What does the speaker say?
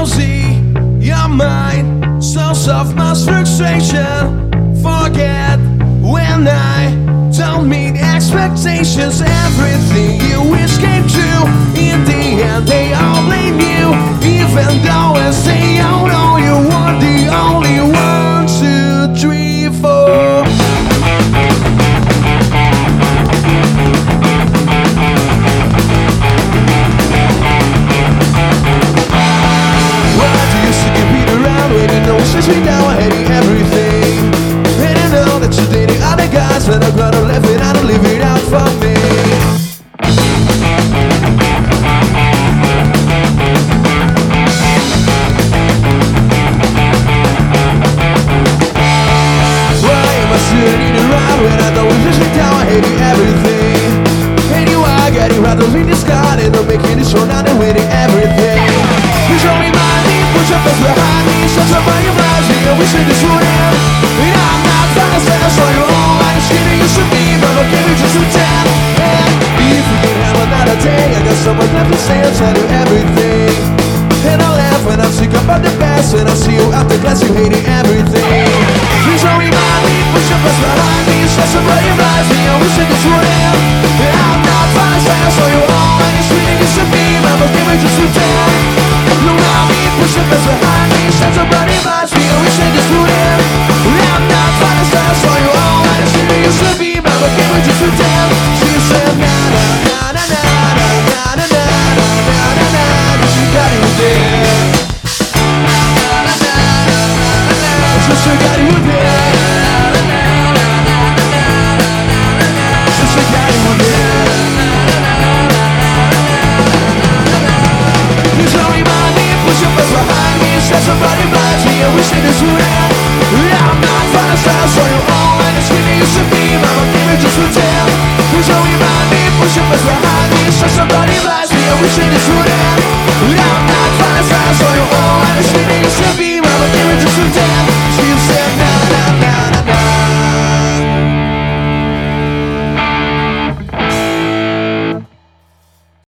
drowsy, your mind, source of my frustration. Forget when I don't meet expectations. You know me now? I hating everything. And I know that you're dating other guys, but I'm gonna live it out and leave it out for me. Why am I when I? I hating everything. I making it show now they're waiting everything. Don't remind me, put your face behind me, shut up this would. And I'm not you all, I'm just be, but a ten. And if we can have another day, I got so much left to say, I'll everything. And I laugh when I'm sick the past, when I see you you hating everything. Wish it this would. And I'm not I you somebody buys me I wish that is real I'm not trying to sell, you all and it's giving you Що без вагань, що садорі власні, обичайні суря Уряд над вами зразою, о, а не